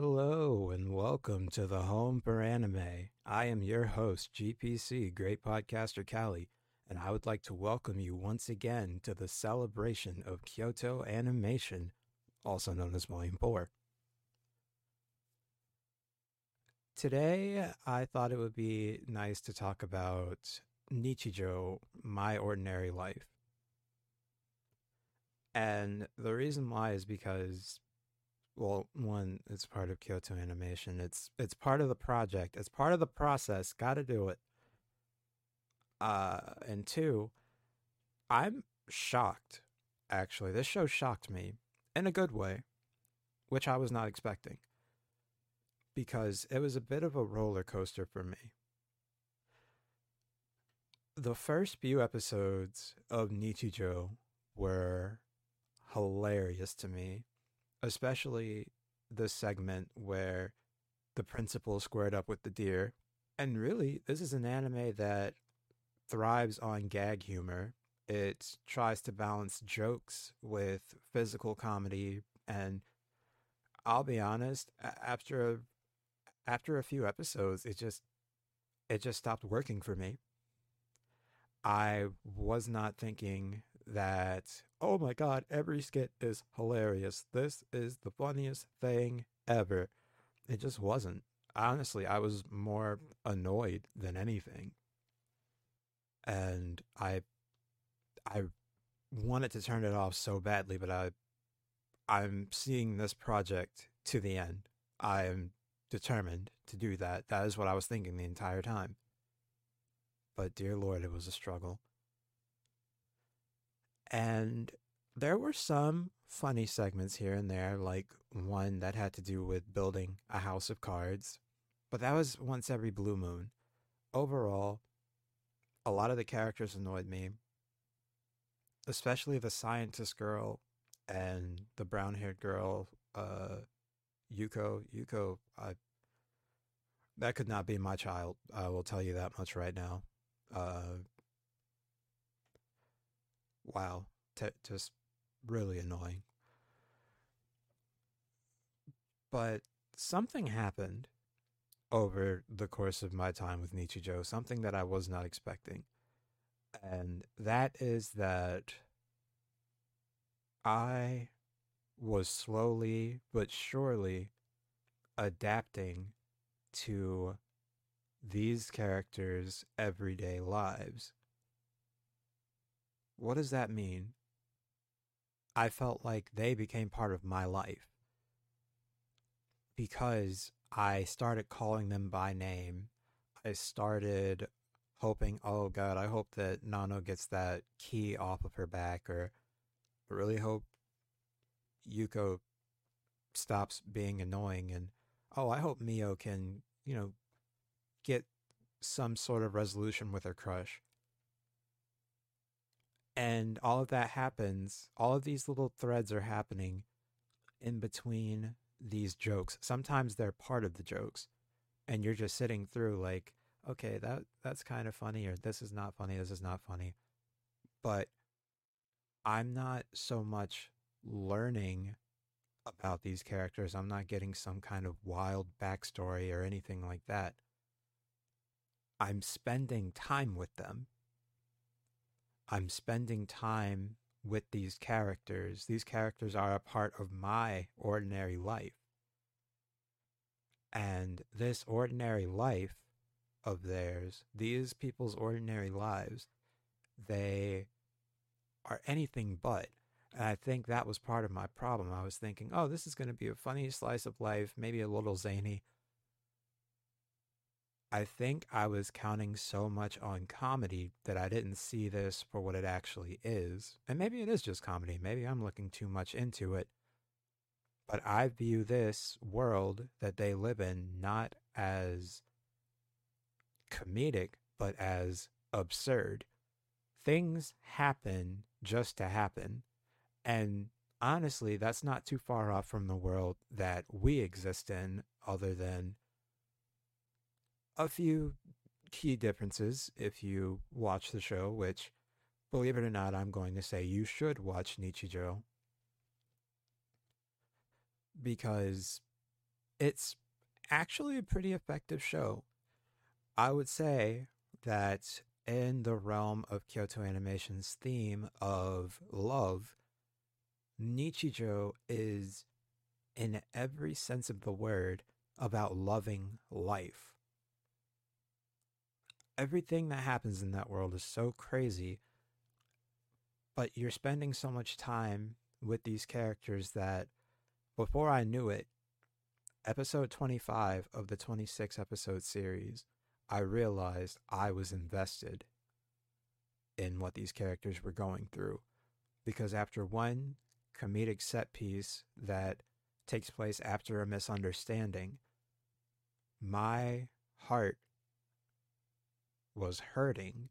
Hello and welcome to the Home for Anime. I am your host, GPC, Great Podcaster Cali, and I would like to welcome you once again to the celebration of Kyoto Animation, also known as Volume 4. Today, I thought it would be nice to talk about Nichijou, My Ordinary Life. And the reason why is because well, one, it's part of Kyoto Animation. It's it's part of the project. It's part of the process. Got to do it. Uh, and two, I'm shocked. Actually, this show shocked me in a good way, which I was not expecting. Because it was a bit of a roller coaster for me. The first few episodes of Nichijou were hilarious to me especially the segment where the principal squared up with the deer. And really, this is an anime that thrives on gag humor. It tries to balance jokes with physical comedy and I'll be honest, after a, after a few episodes, it just it just stopped working for me. I was not thinking that, oh my God, every skit is hilarious. This is the funniest thing ever. It just wasn't. Honestly, I was more annoyed than anything. And I I wanted to turn it off so badly, but I I'm seeing this project to the end. I am determined to do that. That is what I was thinking the entire time. But dear Lord, it was a struggle. And there were some funny segments here and there, like one that had to do with building a house of cards, but that was once every blue moon. Overall, a lot of the characters annoyed me, especially the scientist girl and the brown haired girl, uh, Yuko. Yuko, I, that could not be my child. I will tell you that much right now. Uh, wow, t- just really annoying. But something happened over the course of my time with Nichijou, something that I was not expecting. And that is that I was slowly but surely adapting to these characters' everyday lives. What does that mean? I felt like they became part of my life because I started calling them by name. I started hoping, oh God, I hope that Nano gets that key off of her back, or I really hope Yuko stops being annoying, and oh, I hope Mio can, you know, get some sort of resolution with her crush. And all of that happens, all of these little threads are happening in between these jokes. Sometimes they're part of the jokes. And you're just sitting through like, okay, that that's kind of funny or this is not funny, this is not funny. But I'm not so much learning about these characters. I'm not getting some kind of wild backstory or anything like that. I'm spending time with them I'm spending time with these characters. These characters are a part of my ordinary life. And this ordinary life of theirs, these people's ordinary lives, they are anything but. And I think that was part of my problem. I was thinking, oh, this is going to be a funny slice of life, maybe a little zany. I think I was counting so much on comedy that I didn't see this for what it actually is. And maybe it is just comedy. Maybe I'm looking too much into it. But I view this world that they live in not as comedic, but as absurd. Things happen just to happen. And honestly, that's not too far off from the world that we exist in, other than a few key differences if you watch the show, which, believe it or not, I'm going to say you should watch Nichijou. Because it's actually a pretty effective show. I would say that in the realm of Kyoto Animation's theme of love, Nichijou is, in every sense of the word, about loving life. Everything that happens in that world is so crazy, but you're spending so much time with these characters that before I knew it, episode 25 of the 26 episode series, I realized I was invested in what these characters were going through. Because after one comedic set piece that takes place after a misunderstanding, my heart was hurting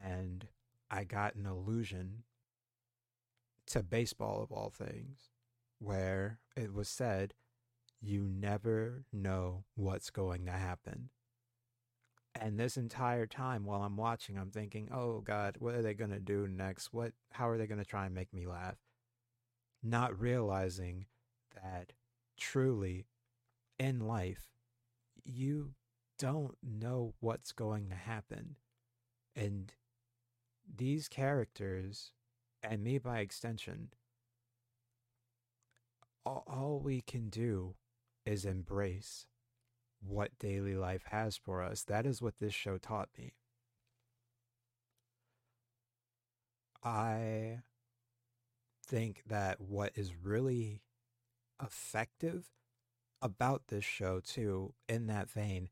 and I got an allusion to baseball of all things, where it was said you never know what's going to happen. And this entire time while I'm watching, I'm thinking, oh God, what are they going to do next? What, how are they going to try and make me laugh? Not realizing that truly in life, you don't know what's going to happen. And these characters, and me by extension, all, we can do is embrace what daily life has for us. That is what this show taught me. I think that what is really effective about this show, too, in that vein,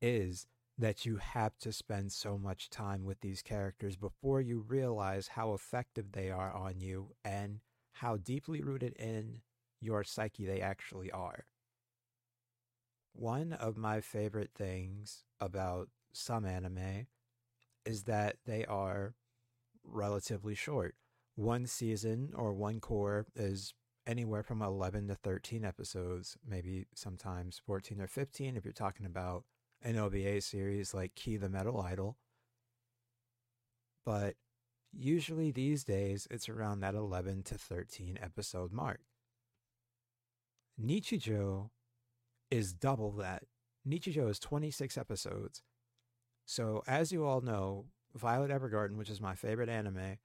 is that you have to spend so much time with these characters before you realize how effective they are on you and how deeply rooted in your psyche they actually are. One of my favorite things about some anime is that they are relatively short. One season or one cour is anywhere from 11 to 13 episodes, maybe sometimes 14 or 15 if you're talking about an OVA series like Key the Metal Idol. But usually these days it's around that 11 to 13 episode mark. Nichijou is double that. Nichijou is 26 episodes. So, as you all know, Violet Evergarden, which is my favorite anime,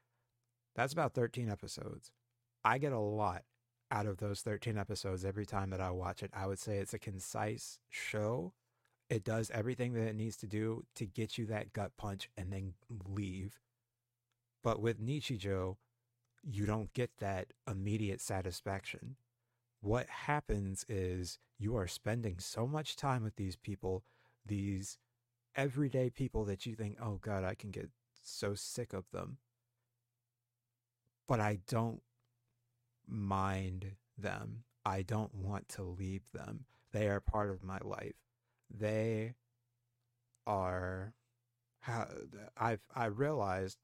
that's about 13 episodes. I get a lot out of those 13 episodes every time that I watch it. I would say it's a concise show. It does everything that it needs to do to get you that gut punch and then leave. But with Nichijou, you don't get that immediate satisfaction what happens is you are spending so much time with these people, these everyday people that you think, oh God, I can get so sick of them. But I don't mind them. I don't want to leave them. They are part of my life. They are how I've I realized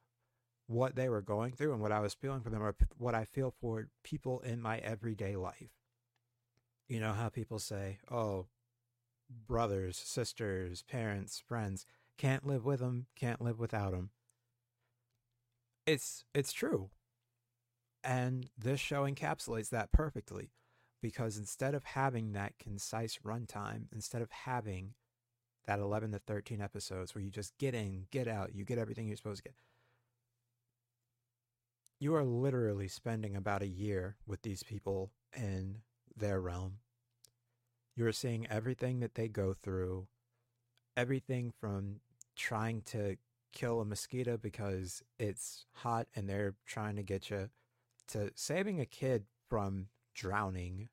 what they were going through and what I was feeling for them or what I feel for people in my everyday life. You know how people say, oh, brothers, sisters, parents, friends, can't live with them, can't live without them. It's it's true. And this show encapsulates that perfectly because instead of having that concise runtime, instead of having that 11 to 13 episodes where you just get in, get out, you get everything you're supposed to get, you are literally spending about a year with these people in their realm. You're seeing everything that they go through, everything from trying to kill a mosquito because it's hot and they're trying to get you to saving a kid from drowning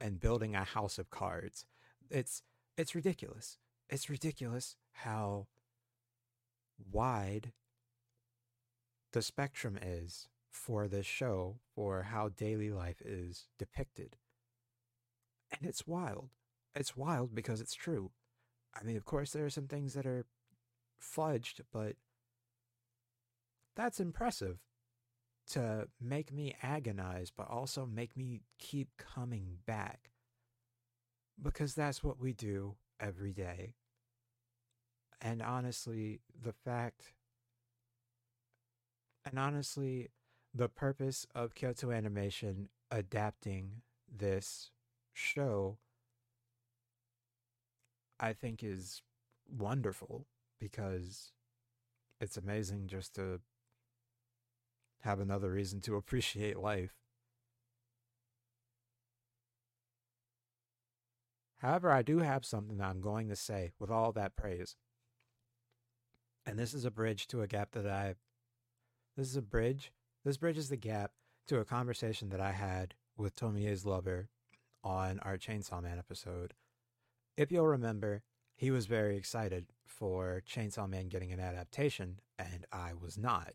and building a house of cards. It's it's ridiculous. It's ridiculous how wide the spectrum is for this show for how daily life is depicted. And it's wild. It's wild because it's true. I mean, of course, there are some things that are fudged, but that's impressive to make me agonize, but also make me keep coming back. Because that's what we do every day. And honestly, the fact, and honestly, the purpose of Kyoto Animation adapting this show I think is wonderful because it's amazing just to have another reason to appreciate life. However, I do have something that I'm going to say with all that praise. And this is a bridge to a gap that I. This is a bridge. This bridge is the gap to a conversation that I had with Tomie's lover on our Chainsaw Man episode. If you'll remember, he was very excited for Chainsaw Man getting an adaptation, and I was not.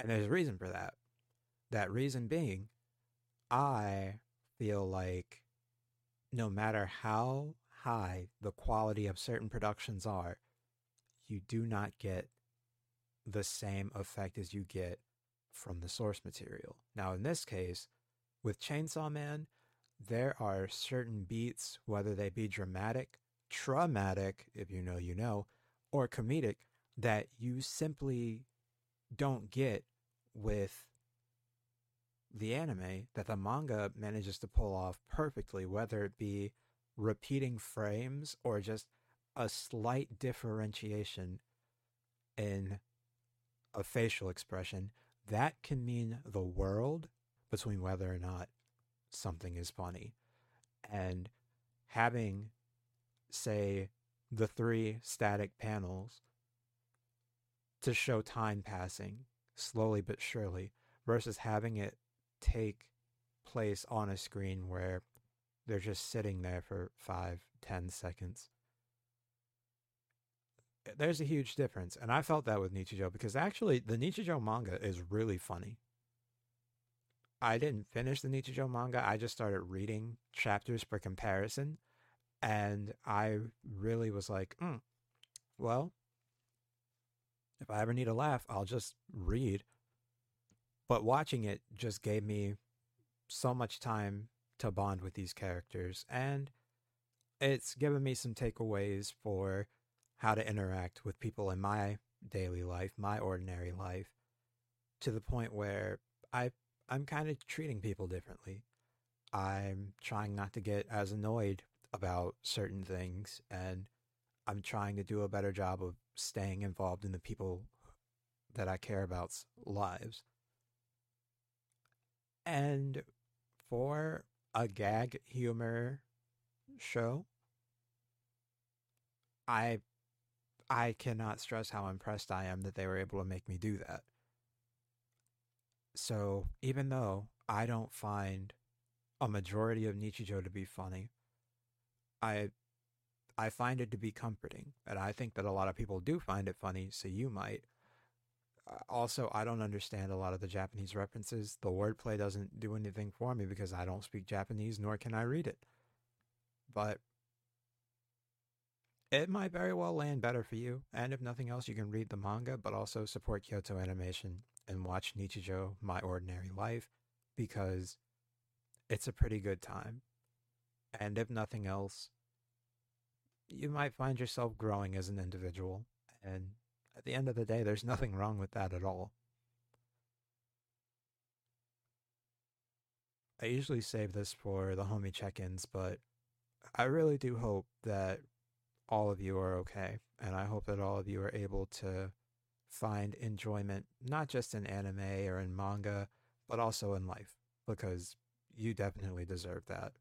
And there's a reason for that. That reason being, I feel like no matter how high the quality of certain productions are, you do not get the same effect as you get from the source material. Now, in this case, with Chainsaw Man, there are certain beats, whether they be dramatic, traumatic, if you know, you know, or comedic, that you simply don't get with the anime that the manga manages to pull off perfectly, whether it be repeating frames or just a slight differentiation in a facial expression, that can mean the world between whether or not something is funny. And having, say, the three static panels to show time passing slowly but surely versus having it take place on a screen where they're just sitting there for five, ten seconds. There's a huge difference. And I felt that with Nichijou because actually the Nichijou manga is really funny. I didn't finish the Nichijou manga. I just started reading chapters for comparison. And I really was like, mm, well, if I ever need a laugh, I'll just read. But watching it just gave me so much time to bond with these characters. And it's given me some takeaways for how to interact with people in my daily life, my ordinary life, to the point where I I'm kind of treating people differently. I'm trying not to get as annoyed about certain things and I'm trying to do a better job of staying involved in the people that I care about's lives. And for a gag humor show, I I cannot stress how impressed I am that they were able to make me do that. So even though I don't find a majority of Nichijou to be funny, I I find it to be comforting, and I think that a lot of people do find it funny. So you might. Uh, also, I don't understand a lot of the Japanese references. The wordplay doesn't do anything for me because I don't speak Japanese, nor can I read it. But it might very well land better for you. And if nothing else, you can read the manga, but also support Kyoto Animation and watch Nichijou My Ordinary Life because it's a pretty good time. And if nothing else, you might find yourself growing as an individual. And at the end of the day, there's nothing wrong with that at all. I usually save this for the homie check ins, but I really do hope that all of you are okay. And I hope that all of you are able to find enjoyment, not just in anime or in manga, but also in life, because you definitely deserve that.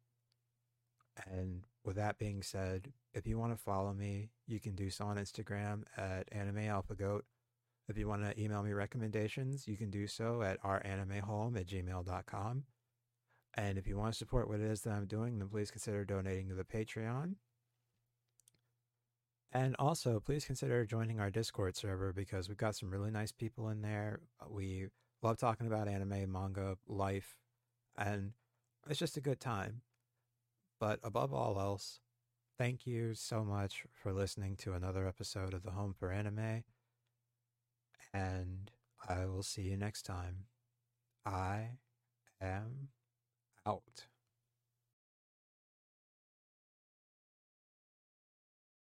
And with that being said, if you want to follow me, you can do so on Instagram at AnimeAlphaGoat. If you want to email me recommendations, you can do so at ouranimehome at gmail.com. And if you want to support what it is that I'm doing, then please consider donating to the Patreon. And also, please consider joining our Discord server because we've got some really nice people in there. We love talking about anime, manga, life, and it's just a good time. But above all else, thank you so much for listening to another episode of The Home for Anime. And I will see you next time. I am out.